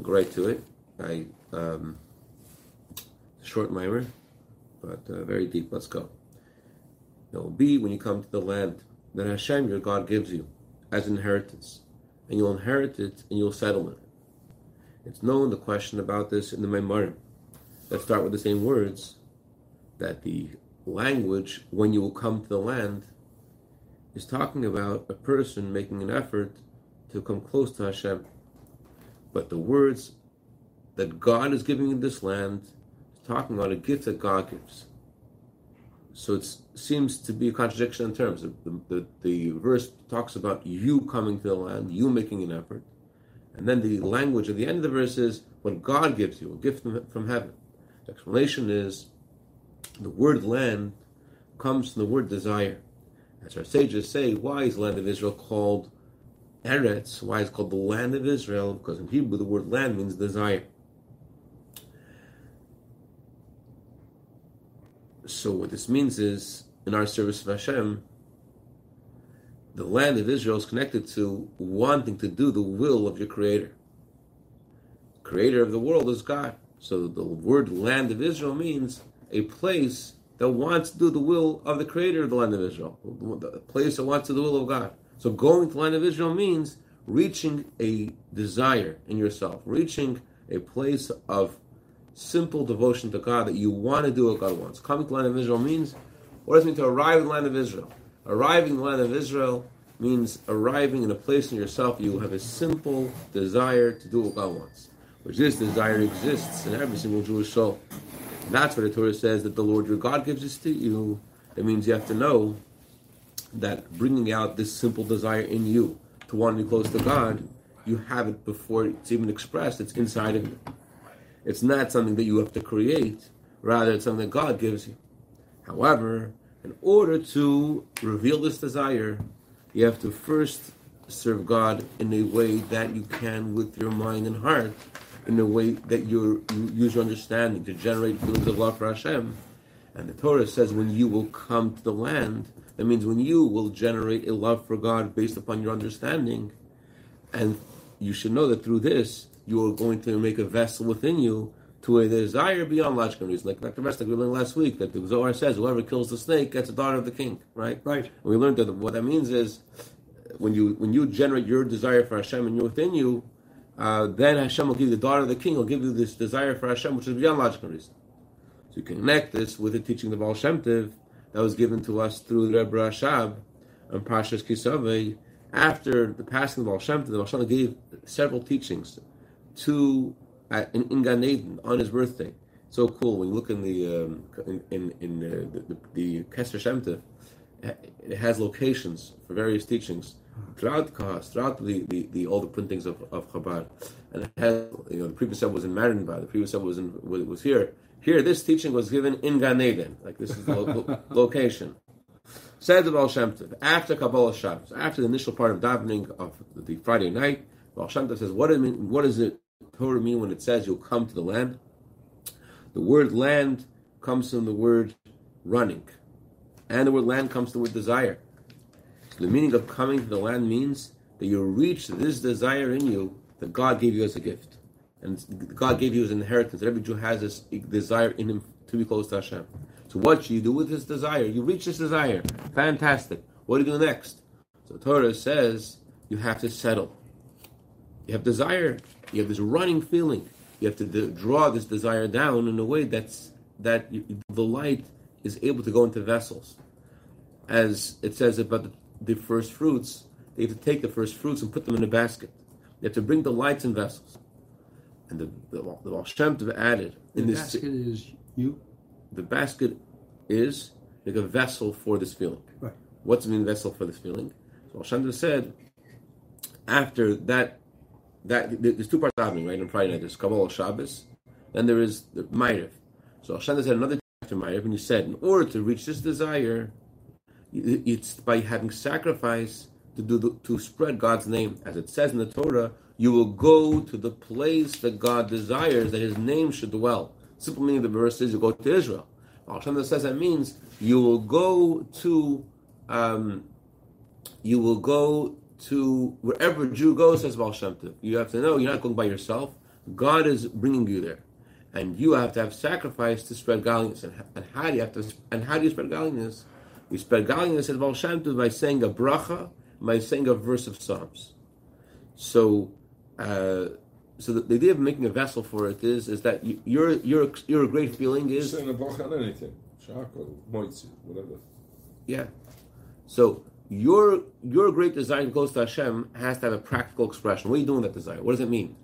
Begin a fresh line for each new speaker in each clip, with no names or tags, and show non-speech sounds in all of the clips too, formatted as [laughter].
Go right to it. I um, short maamar, but uh, very deep. Let's go. It will be when you come to the land that Hashem, your God, gives you as inheritance, and you'll inherit it and you'll settle in it. It's known the question about this in the Maimarim. Let's start with the same words that the language when you will come to the land is talking about a person making an effort to come close to Hashem. But the words that God is giving in this land is talking about a gift that God gives. So it seems to be a contradiction in terms. The, the, the verse talks about you coming to the land, you making an effort. And then the language at the end of the verse is what God gives you, a gift from, heaven. The explanation is the word land comes from the word desire. As our sages say, why is the land of Israel called Eretz? Why it's called the land of Israel? Because in Hebrew the word land means desire. So what this means is, in our service of Hashem, the land of Israel is connected to wanting to do the will of your Creator. Creator of the world is God. So the word land of Israel means a place that wants to do the will of the Creator of the land of Israel, a place that wants to do the will of God. So going to land of Israel means reaching a desire in yourself, reaching a place of simple devotion to God that you want to do what God wants. Coming to the land of Israel means what does it mean to arrive in the land of Israel? Arriving in the land of Israel means arriving in a place in yourself you have a simple desire to do what God wants. Which this desire exists in every single Jewish soul. And that's what the Torah says that the Lord your God gives this to you. It means you have to know that bringing out this simple desire in you to want to be close to God, you have it before it's even expressed. It's inside of you. It's not something that you have to create, rather, it's something that God gives you. However, in order to reveal this desire, you have to first serve God in a way that you can with your mind and heart, in a way that you use your understanding to generate feelings of love for Hashem. And the Torah says when you will come to the land, that means when you will generate a love for God based upon your understanding. And you should know that through this, you are going to make a vessel within you to a desire beyond logical reason. Like Dr. Vestek, we learned last week that the Zohar says whoever kills the snake gets a daughter of the king, right?
Right.
And we learned that what that means is when you when you generate your desire for Hashem and you're within you, uh, then Hashem will give you the daughter of the king, will give you this desire for Hashem, which is beyond logical reason. So you connect this with the teaching of Baal Shem Tov that was given to us through Rebbe Rashab and Parshas Ki Savo. After the passing of Baal Shem the Baal gave several teachings to uh, in, in Gan Eden on his birthday. So cool when you look in the um, in in, in the, the, the Kesser it has locations for various teachings throughout Kahas, throughout the, the, the, all the printings of, of Chabad. And it has, you know, the previous set was in Marienbad, the previous set was in was here. Here, this teaching was given in Gan Eden, like this is the lo- [laughs] location. Said the Baal Shem Tov, after Kabbalah Shabbos, after the initial part of davening of the Friday night, Baal Shem Tov says, what, does it mean, what does it Torah mean when it says you'll come to the land? The word land comes from the word running, and the word land comes from the word desire. So the meaning of coming to the land means that you reach this desire in you that God gave you as a gift. And God gave you his inheritance every Jew has this desire in him to be close to Hashem. So what you do with this desire? You reach this desire. Fantastic. What do you do next? So Torah says you have to settle. You have desire. You have this running feeling. You have to d- draw this desire down in a way that's that you, the light is able to go into vessels. As it says about the, the first fruits, they have to take the first fruits and put them in a basket. They have to bring the lights in vessels. And the the, the Baal Shem Tov added in
the
this
basket is you.
the basket is like a vessel for this feeling.
Right.
What's the vessel for this feeling? So Baal Shem Tov said after that that there's two parts of davening, right? On Friday night, there's Kabbalah Shabbos, then there is the Ma'ariv. So Hashem said another after Ma'ariv, and he said, in order to reach this desire, it's by having sacrifice to do the, to spread God's name, as it says in the Torah. You will go to the place that God desires that His name should dwell. Simple meaning the verse is you go to Israel. Hashem says that means you will go to, um, you will go to wherever Jew goes, says Baal Shem Tov. You have to know you're not going by yourself. God is bringing you there, and you have to have sacrifice to spread godliness. And, and how do you have to? And how do you spread godliness? We spread godliness at Baal Shem by saying a bracha, by saying a verse of Psalms. So, uh, so the, the, idea of making a vessel for it is is that you, your your your great feeling is
saying a bracha on anything, whatever.
Yeah. So your your great desire to go to Hashem has to have a practical expression. What are you doing with that desire? What does it mean?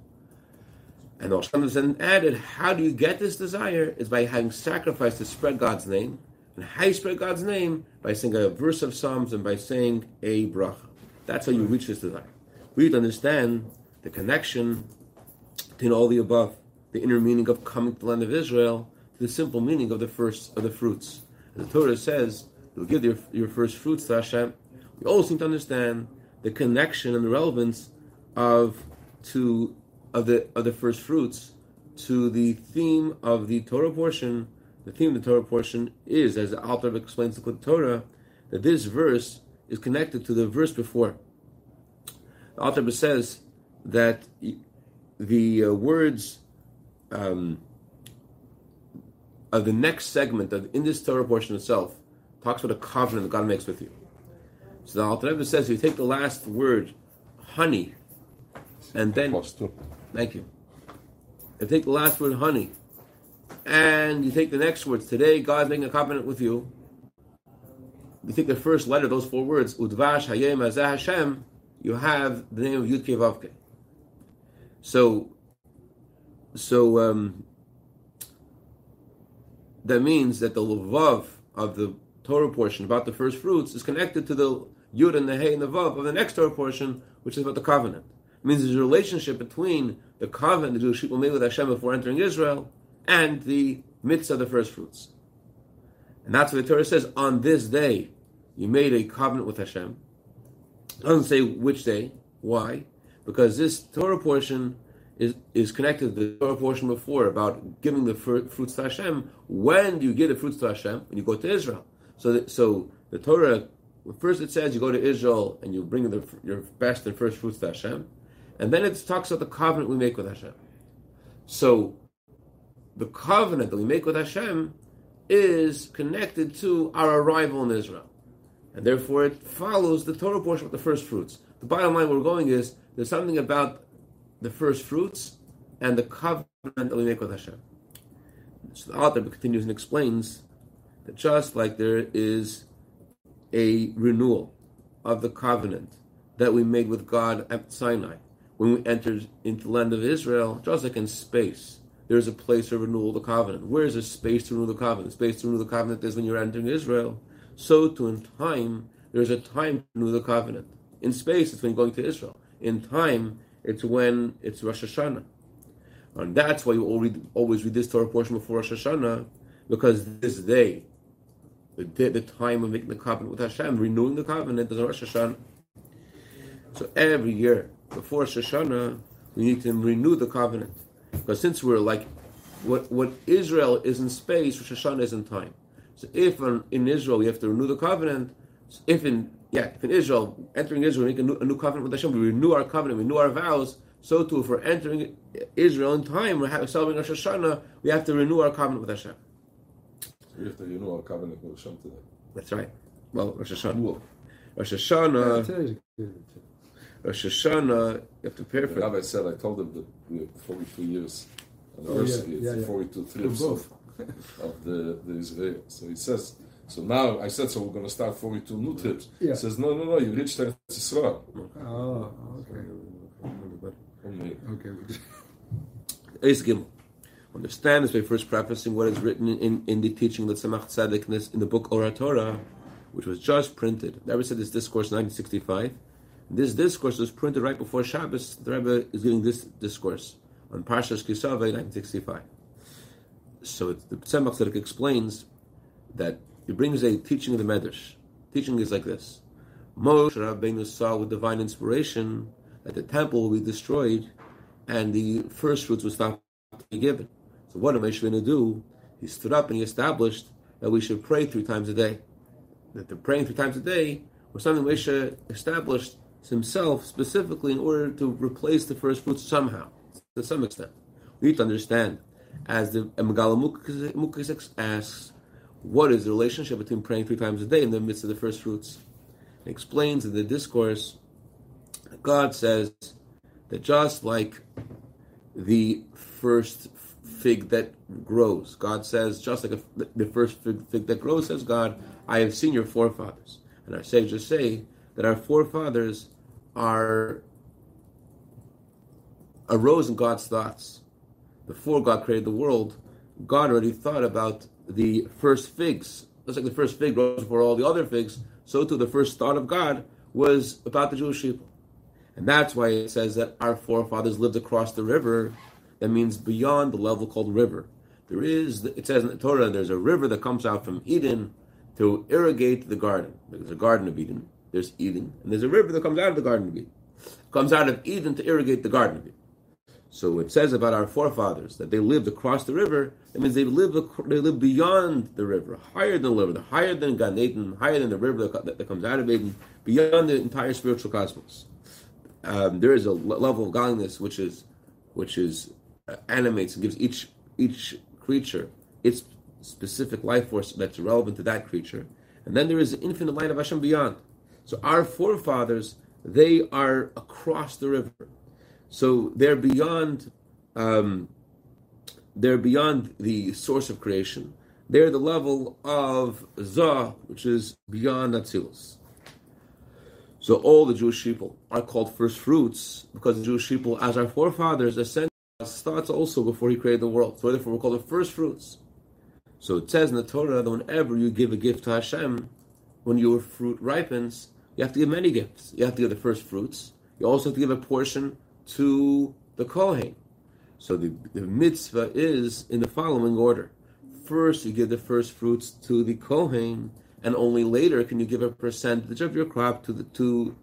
And Hashem then added, how do you get this desire? Is by having sacrifice to spread God's name. And how you spread God's name? By saying a verse of Psalms and by saying a bracha. That's how you reach this desire. We need to understand the connection between all the above, the inner meaning of coming to the land of Israel, to the simple meaning of the first of the fruits. The Torah says, you'll give your, your first fruits to Hashem. We also need to understand the connection and the relevance of to of the of the first fruits to the theme of the Torah portion. The theme of the Torah portion is, as the Alter explains the Torah, that this verse is connected to the verse before. The Alter says that the uh, words um, of the next segment of in this Torah portion itself talks about a covenant that God makes with you. So the Alter Rebbe says, if you take the last word, honey, and then thank you. You take the last word, honey, and you take the next words. Today, God's making a covenant with you. You take the first letter, those four words, Udvash Hayom Hazeh Hashem. You have the name of Yud Vavke. So, so um, that means that the lavav of the Torah portion about the first fruits is connected to the Yud and the Hey and the Vav of the next Torah portion, which is about the covenant. It means there's a relationship between the covenant the Jewish people made with Hashem before entering Israel and the mitzvah of the first fruits. And that's what the Torah says. On this day, you made a covenant with Hashem. It doesn't say which day. Why? Because this Torah portion is, is connected to the Torah portion before about giving the fruits to Hashem. When do you give the fruits to Hashem? When you go to Israel. So, so the Torah First, it says you go to Israel and you bring the, your best and first fruits to Hashem, and then it talks about the covenant we make with Hashem. So, the covenant that we make with Hashem is connected to our arrival in Israel, and therefore it follows the Torah portion of the first fruits. The bottom line we're going is there's something about the first fruits and the covenant that we make with Hashem. So the author continues and explains that just like there is a renewal of the covenant that we made with God at Sinai when we entered into the land of Israel, just like in space. There's a place of renewal of the covenant. Where is there space to renew the covenant? Space to renew the covenant is when you're entering Israel. So too in time, there's a time to renew the covenant. In space, it's when going to Israel. In time, it's when it's Rosh Hashanah. And that's why you always read this Torah portion before Rosh Hashanah, because this day, the, the time of making the covenant with Hashem, renewing the covenant is Rosh Hashanah. So every year before Rosh Hashanah, we need to renew the covenant. Because since we're like, what, what Israel is in space, Rosh Hashanah is in time. So if in Israel we have to renew the covenant, if in yeah, if in Israel, entering Israel, we make a new, a new covenant with Hashem, we renew our covenant, we renew our vows, so too, if we're entering Israel in time, we're celebrating Rosh Hashanah, we have to renew our covenant with Hashem.
We have to renew our covenant with Hashem today.
That's right. Well, Rosh Hashanah. Rosh Hashanah. Rosh Hashanah, you have to prepare for.
The rabbi said, I told him that we have 42 years anniversary. Oh, yeah, yeah, yeah. 42 trips of, [laughs] of the, the Israel. So he says, so now I said, so we're going to start 42 new trips. Yeah. He says, no, no, no, you reached Eretz Yisrael.
Oh, okay. Uh, okay.
Okay understand this by first prefacing what is written in, in the teaching of the Tzemach Tzedek in the book Ohr HaTorah, which was just printed. The Rebbe said this discourse in 1965. This discourse was printed right before Shabbos. The Rebbe is giving this discourse on Parshas Ki Savo in 1965. So the Tzemach Tzedek explains that he brings a teaching of the Medrash. Teaching is like this. Moshe Rabbeinu saw with divine inspiration that the temple will be destroyed and the first fruits will stop being given. So what I going to do? He stood up and he established that we should pray three times a day. That the praying three times a day was something Moshe established himself specifically in order to replace the first fruits somehow, to some extent. We need to understand, as the Megala asks, what is the relationship between praying three times a day in the midst of the first fruits? He explains in the discourse, God says that just like the first fig that grows, God says, just like a, the first fig, fig that grows, says God, I have seen your forefathers. And our sages say that our forefathers are arose in God's thoughts. Before God created the world, God already thought about the first figs. Just like the first fig rose before all the other figs, so too the first thought of God was about the Jewish people. And that's why it says that our forefathers lived across the river. That means beyond the level called river. There is, it says in the Torah, there's a river that comes out from Eden to irrigate the garden. There's a garden of Eden, there's Eden, and there's a river that comes out of the garden of Eden. It comes out of Eden to irrigate the garden of Eden. So it says about our forefathers that they lived across the river. It means they lived they lived beyond the river, higher than the river, higher than Gan Eden, higher than the river that, that comes out of Eden, beyond the entire spiritual cosmos. Um, there is a level of godliness which is which is uh, animates and gives each each creature its specific life force that's relevant to that creature, and then there is the infinite light of Hashem beyond. So our forefathers they are across the river so they're beyond, um, they're beyond the source of creation. They're the level of Zah, which is beyond Atzilus. So all the Jewish people are called first fruits because the Jewish people, as our forefathers, ascended starts also before He created the world. So therefore, we're called the first fruits. So it says in the Torah that whenever you give a gift to Hashem, when your fruit ripens, you have to give many gifts. You have to give the first fruits. You also have to give a portion to the Kohen. So the, the mitzvah is in the following order. First, you give the first fruits to the Kohen, and only later can you give a percentage of your crop to the to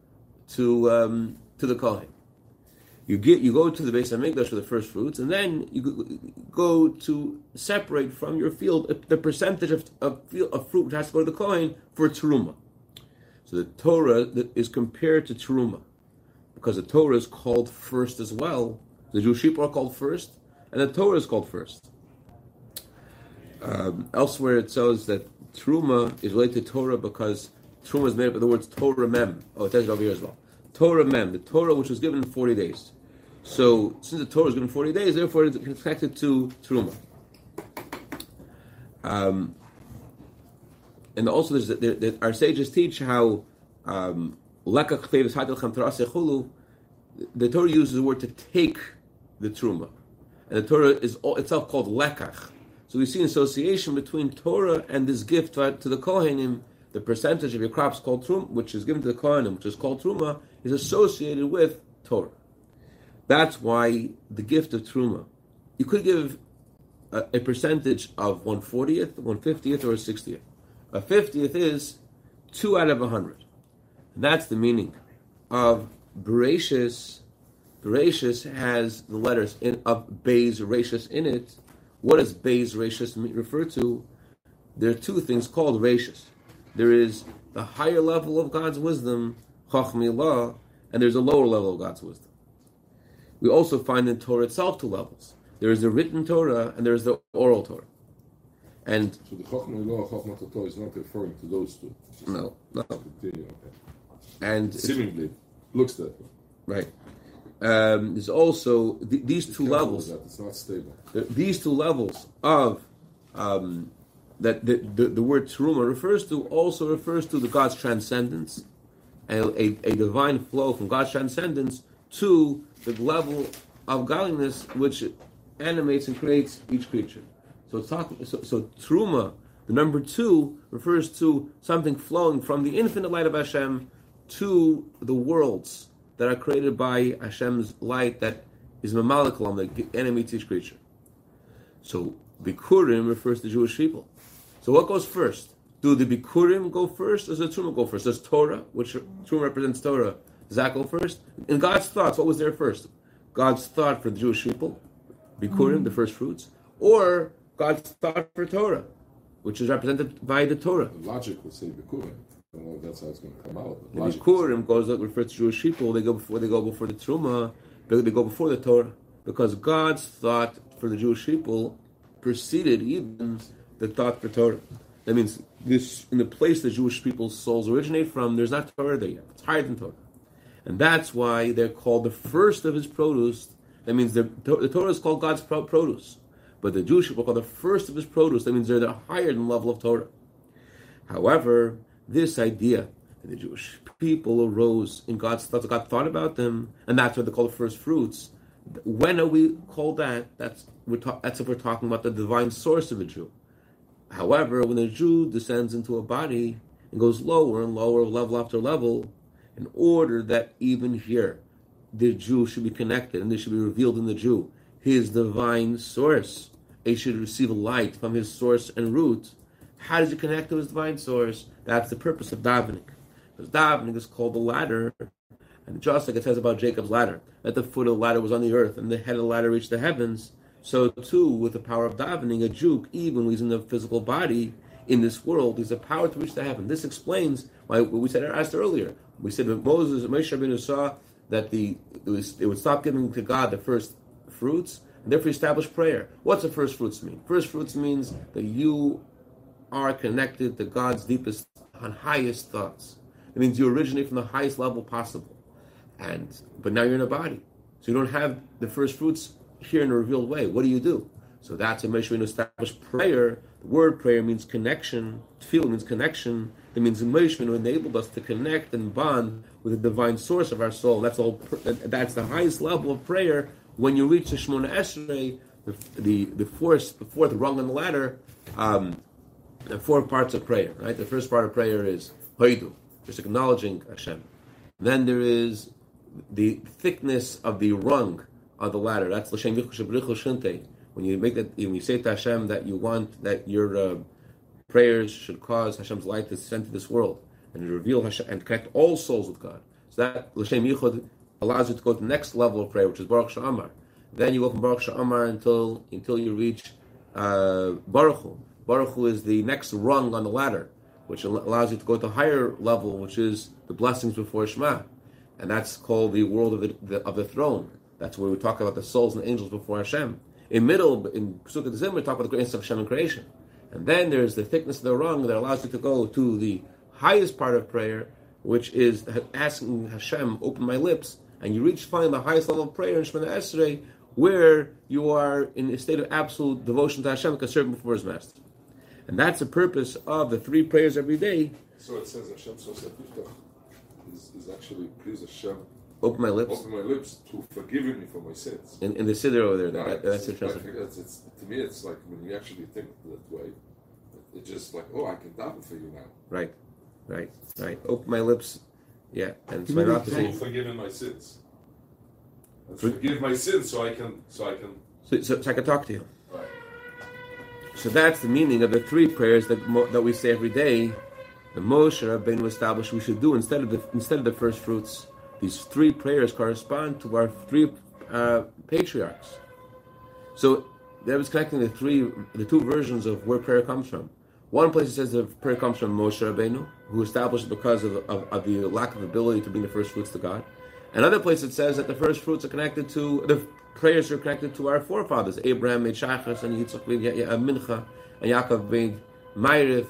to um, to the Kohen. You get you go to the Beis HaMikdash for the first fruits, and then you go to separate from your field the percentage of, of, of fruit which has to go to the Kohen for Teruma. So the Torah is compared to Teruma because the Torah is called first as well. The Jewish people are called first, and the Torah is called first. Um, elsewhere it says that Truma is related to Torah because Truma is made up of the words Torah Mem. Oh, it says it over here as well. Torah Mem, the Torah which was given in 40 days. So, since the Torah is given 40 days, therefore it's connected to Truma. Um, and also, there, there, our sages teach how um, the Torah uses the word to take the truma, and the Torah is itself called lekach. So we see an association between Torah and this gift to the kohenim. The percentage of your crops called truma, which is given to the kohenim, which is called truma, is associated with Torah. That's why the gift of truma, you could give a, a percentage of one fortieth, one fiftieth, or a sixtieth. A fiftieth is two out of a hundred. That's the meaning of Bereshis. Bereshis has the letters in, of Beis Rashis in it. What does Beis Rashis refer to? There are two things called Rashis. There is the higher level of God's wisdom, Chochmah Ila'ah, and there's a lower level of God's wisdom. We also find in Torah itself two levels. There is the written Torah and there is the oral Torah. And
so the Chochmah Ila'ah, Chachmat Torah is not referring to those two.
No, no. And
seemingly looks that way.
Right. Um, there's also th- these two levels.
It's not stable.
these two levels of um, that the, the, the, word truma refers to also refers to the God's transcendence and a, a divine flow from God's transcendence to the level of godliness which animates and creates each creature. So it's talking. So, so truma, the number two, refers to something flowing from the infinite light of Hashem to the worlds that are created by Hashem's light that is memaleh kol almin to each creature. So Bikurim refers to Jewish people. So what goes first? Do the Bikurim go first, or does the go first? Does Torah, which Truma represents Torah, does that go first? In God's thoughts, what was there first? God's thought for the Jewish people, Bikurim, mm-hmm. the first fruits, or God's thought for Torah, which is represented by the Torah.
The logic would say Bikurim know if that's how it's going to come out.
The Bikurim goes that refers to Jewish people. They go before they go before the Truma. They, they go before the Torah because God's thought for the Jewish people preceded even the thought for Torah. That means this in the place the Jewish people's souls originate from, there's not Torah there yet. It's higher than Torah. And that's why they're called the first of his produce. That means the, the Torah is called God's produce. But the Jewish people are called the first of his produce. That means they're the higher than level of Torah. However, this idea that the Jewish people arose in God's thoughts, God thought about them, and that's what they call the first fruits. When are we called that? That's we're ta- that's if we're talking about the divine source of a Jew. However, when a Jew descends into a body and goes lower and lower, level after level, in order that even here the Jew should be connected and this should be revealed in the Jew, his divine source. He should receive light from his source and root. How does he connect to his divine source? That's the purpose of davening. Because davening is called the ladder, and just like it says about Jacob's ladder, that the foot of the ladder was on the earth and the head of the ladder reached the heavens, so too with the power of davening, a Jew, even when he's in the physical body in this world, he's a power to reach the heaven. This explains why we said asked earlier. We said that Moses, Moshe Rabbeinu saw that the it, was, it would stop giving to God the first fruits, and therefore establish prayer. What's the first fruits mean? First fruits means that you are connected to God's deepest and highest thoughts. It means you originate from the highest level possible. And but now you're in a body. So you don't have the first fruits here in a revealed way. What do you do? So that's a Moshe Rabbeinu established prayer. The word prayer means connection. Feel means connection. It means Moshe Rabbeinu enabled us to connect and bond with the divine source of our soul. That's all. That's the highest level of prayer. When you reach the Shemona Esrei, the, the the fourth the fourth rung on the ladder, um, the four parts of prayer. Right. The first part of prayer is Hoidu, just acknowledging Hashem. Then there is the thickness of the rung on the ladder. That's l'shem shinte. When you make that, when you say to Hashem that you want that your uh, prayers should cause Hashem's light to descend to this world and reveal Hashem and connect all souls with God. So that l'shem yichud allows you to go to the next level of prayer, which is Baruch Sha'amar. Then you go from Baruch Sha'amar until until you reach uh, Baruch Hu. Baruch Hu is the next rung on the ladder, which allows you to go to a higher level, which is the blessings before Shema, and that's called the world of the, the of the throne. That's where we talk about the souls and angels before Hashem. In middle, in Pesukei Dezimra, we talk about the greatness of Hashem and creation. And then there's the thickness of the rung that allows you to go to the highest part of prayer, which is asking Hashem, open my lips, and you reach finally the highest level of prayer in Shemona Esrei, where you are in a state of absolute devotion to Hashem, like servant before His Master. And that's the purpose of the three prayers every day.
So it says Hashem so is, is actually please Hashem
Open my lips.
Open my lips to forgive me for my sins.
In, in the siddur over there, that, that's interesting.
Like, it's, it's, to me, it's like when you actually think that way, it's just like, oh, I can daven for you now.
Right, right, right. Open my lips, yeah, and so my mouth
to forgive my sins. And forgive my sins, so I can, so I can,
so, so, so I can talk to you. So that's the meaning of the three prayers that that we say every day. The Moshe Rabbeinu established we should do instead of the instead of the first fruits these three prayers correspond to our three uh, patriarchs. So that was connecting the three, the two versions of where prayer comes from. One place it says the prayer comes from Moshe Rabbeinu, who established because of, of, of, the lack of ability to bring the first fruits to God. Another place it says that the first fruits are connected to the prayers are connected to our forefathers. Abraham made Shachas and Yitzchak made Mincha and Yaakov made Ma'ariv.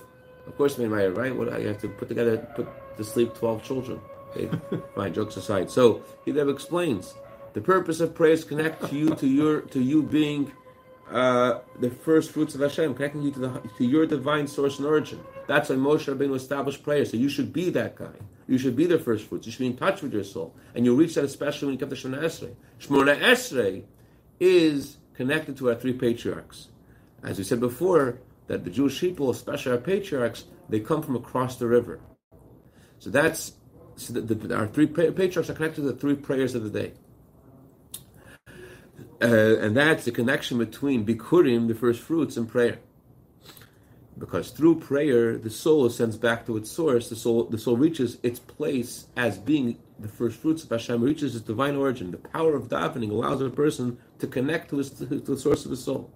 Of course, made Ma'ariv, right? What you have to put together, put to sleep twelve children. Okay, [laughs] fine. Jokes aside. So he then explains the purpose of prayers connect you to your to you being uh, the first fruits of Hashem, connecting you to the to your divine source and origin. That's why Moshe Rabbeinu established prayer. So you should be that guy. You should be the first fruits. You should be in touch with your soul, and you'll reach that especially when you come to Shemona Esrei. Shemona Esrei is connected to our three patriarchs. As we said before, that the Jewish people, especially our patriarchs, they come from across the river. So that's so the, the, our three patriarchs are connected to the three prayers of the day. Uh, and that's the connection between Bikurim, the first fruits, and prayer. Because through prayer, the soul ascends back to its source. The soul, the soul reaches its place as being the first fruits of Hashem, reaches its divine origin. The power of davening allows a person to connect to, his, to the source of his soul.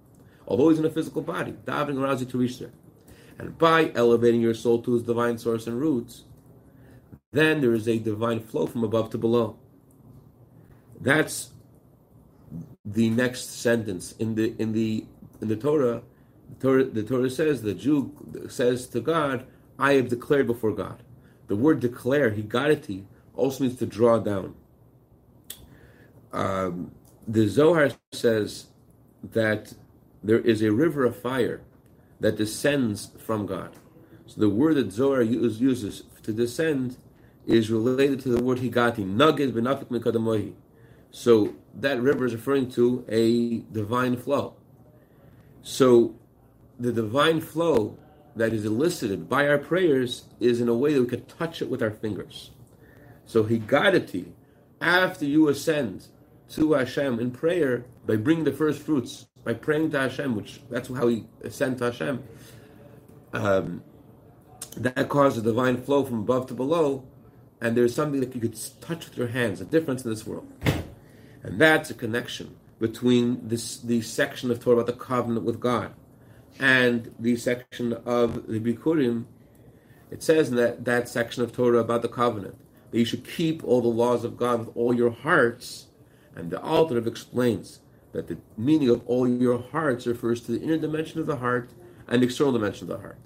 Although he's in a physical body, davening allows you to reach there. And by elevating your soul to its divine source and roots, then there is a divine flow from above to below. That's the next sentence in the in the in the Torah, the Torah, the Torah says the Jew says to God, "I have declared before God." The word "declare," higadti, also means to draw down. Um, the Zohar says that there is a river of fire that descends from God. So the word that Zohar uses to descend is related to the word higadti, nagid benafik mikadamohi. So that river is referring to a divine flow. So the divine flow that is elicited by our prayers is in a way that we can touch it with our fingers. So higadti, after you ascend to Hashem in prayer by bringing the first fruits, by praying to Hashem, which that's how we ascend to Hashem. Um, that causes a divine flow from above to below, and there's something that you could touch with your hands, a difference in this world. And that's a connection between this the section of Torah about the covenant with God and the section of the Bikurim. It says in that, that section of Torah about the covenant that you should keep all the laws of God with all your hearts. And the Alter explains that the meaning of all your hearts refers to the inner dimension of the heart and the external dimension of the heart.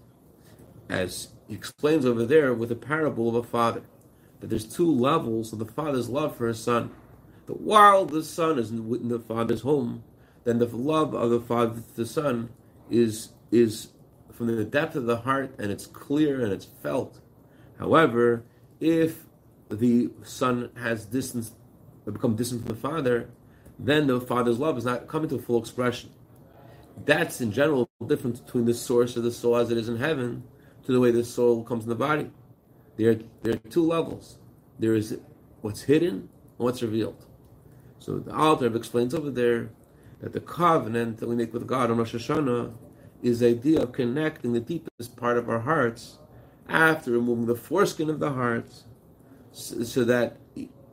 As he explains over there with the parable of a father, that there's two levels of the father's love for his son. That while the son is in the father's home, then the love of the father to the son is is from the depth of the heart and it's clear and it's felt. However, if the son has distance become distant from the father, then the father's love is not coming to full expression. That's in general the difference between the source of the soul as it is in heaven to the way the soul comes in the body. There, there are two levels. There is what's hidden and what's revealed. So the Alter explains over there that the covenant that we make with God on Rosh Hashanah is the idea of connecting the deepest part of our hearts after removing the foreskin of the hearts, so, so that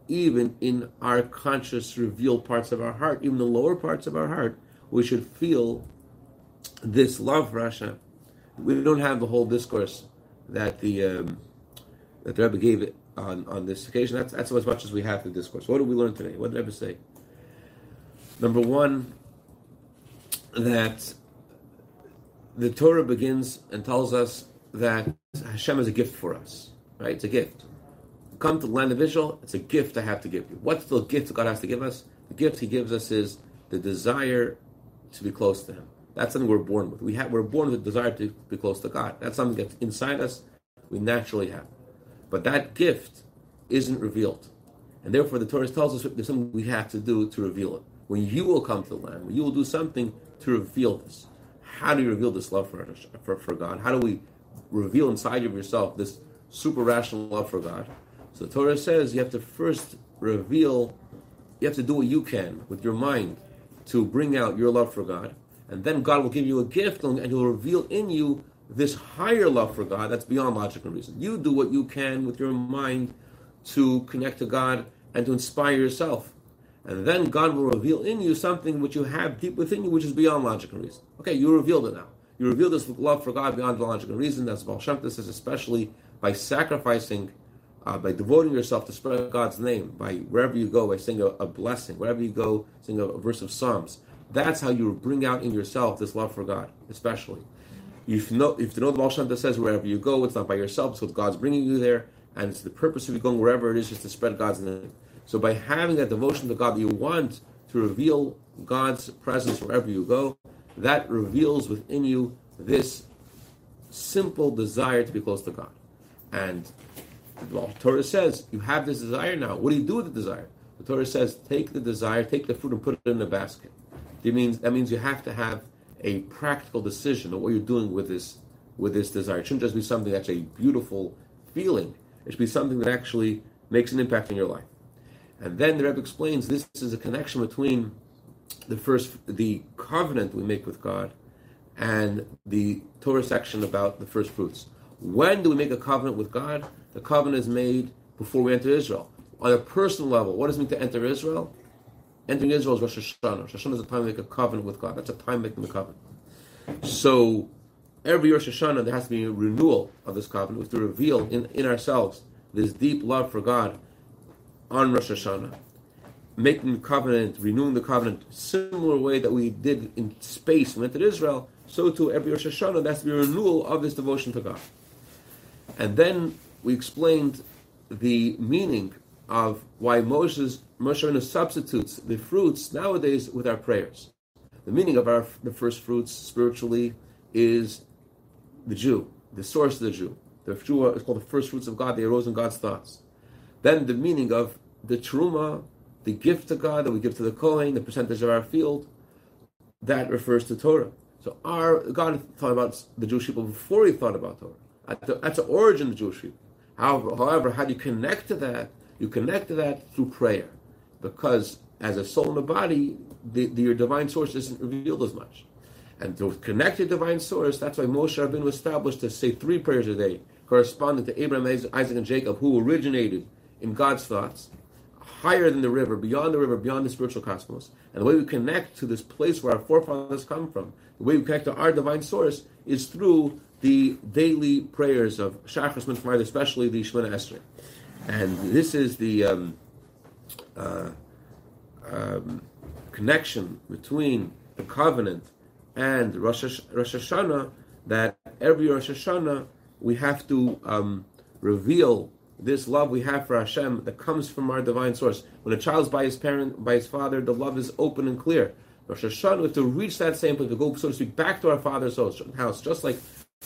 even in our conscious revealed parts of our heart, even the lower parts of our heart, we should feel this love for Hashem. We don't have the whole discourse that the um, that the Rebbe gave on, on this occasion. That's, that's as much as we have the discourse. What did we learn today? What did the Rebbe say? Number one, that the Torah begins and tells us that Hashem is a gift for us. Right? It's a gift come to the land of Israel, it's a gift I have to give you. What's the gift God has to give us? The gift He gives us is the desire to be close to Him. That's something we're born with. We have, we're born with the desire to be close to God. That's something that's inside us, we naturally have. But that gift isn't revealed. And therefore, the Torah tells us there's something we have to do to reveal it. When you will come to the land, when you will do something to reveal this. How do you reveal this love for, for, for God? How do we reveal inside of yourself this super rational love for God? So the Torah says you have to first reveal, you have to do what you can with your mind to bring out your love for God. And then God will give you a gift and He'll reveal in you this higher love for God that's beyond logic and reason. You do what you can with your mind to connect to God and to inspire yourself. And then God will reveal in you something which you have deep within you, which is beyond logic and reason. Okay, you revealed it now. You revealed this love for God beyond logic and reason. That's Baal Shem says, especially by sacrificing uh, by devoting yourself to spread God's name, by wherever you go, by saying a, a, blessing, wherever you go, sing a, a, verse of Psalms. That's how you bring out in yourself this love for God, especially. If you know, if you know the Baal Shem says wherever you go, it's not by yourself, so God's bringing you there, and it's the purpose of you going wherever it is, just to spread God's name. So by having that devotion to God you want to reveal God's presence wherever you go, that reveals within you this simple desire to be close to God. And the Torah says you have this desire now. What do you do with the desire? The Torah says take the desire, take the fruit, and put it in a basket. That means that means you have to have a practical decision of what you're doing with this with this desire. It shouldn't just be something that's a beautiful feeling. It should be something that actually makes an impact in your life. And then the Rebbe explains this is a connection between the first the covenant we make with God and the Torah section about the first fruits. When do we make a covenant with God? The covenant is made before we enter Israel. On a personal level, what does it mean to enter Israel? Entering Israel is Rosh Hashanah. Rosh Hashanah is a time to make a covenant with God. That's a time making the covenant. So every Rosh Hashanah there has to be a renewal of this covenant. We have to reveal in, in ourselves this deep love for God on Rosh Hashanah. making the covenant, renewing the covenant, similar way that we did in space when we entered Israel, so too every Rosh Hashanah, that's the renewal of this devotion to God. And then we explained the meaning of why Moses Moshe Rabbeinu substitutes the fruits nowadays with our prayers. The meaning of our the first fruits spiritually is the Jew, the source of the Jew. The Jew is called the first fruits of God. They arose in God's thoughts. Then the meaning of the truma, the gift to God that we give to the Kohen, the percentage of our field, that refers to Torah. So our God thought about the Jewish people before he thought about Torah. That's the origin of the Jewish people. However, however, how do you connect to that? You connect to that through prayer, because as a soul and a body, the, the, your divine source isn't revealed as much. And to connect to divine source, that's why Moshe Rabbeinu established to say three prayers a day, corresponding to Abraham, Isaac, and Jacob, who originated in God's thoughts, higher than the river, beyond the river, beyond the spiritual cosmos. And the way we connect to this place where our forefathers come from, the way we connect to our divine source, is through the daily prayers of Shachris Minchmar, especially the Shemona Esrei. And this is the um, uh, um, connection between the covenant and Rosh, Rosh Hashanah that every Rosh Hashanah we have to um, reveal this love we have for Hashem that comes from our divine source. When a child's by his parent, by his father, the love is open and clear. Rosh Hashanah, we have to reach that same place, to go, so to speak, back to our father's house. Just like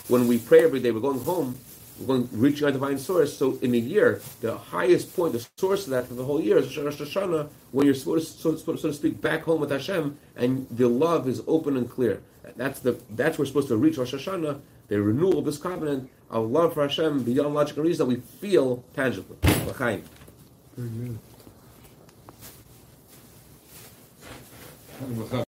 when we pray every day, we're going home, we're going reaching our divine source. So in a year, the highest point, the source of that for the whole year is Rosh Hashanah, when you're supposed to, so, so to speak, back home with Hashem, and the love is open and clear. That's the that's where we're supposed to reach Rosh Hashanah, the renewal of this covenant of love for Hashem beyond logical reason that we feel tangibly. Very good.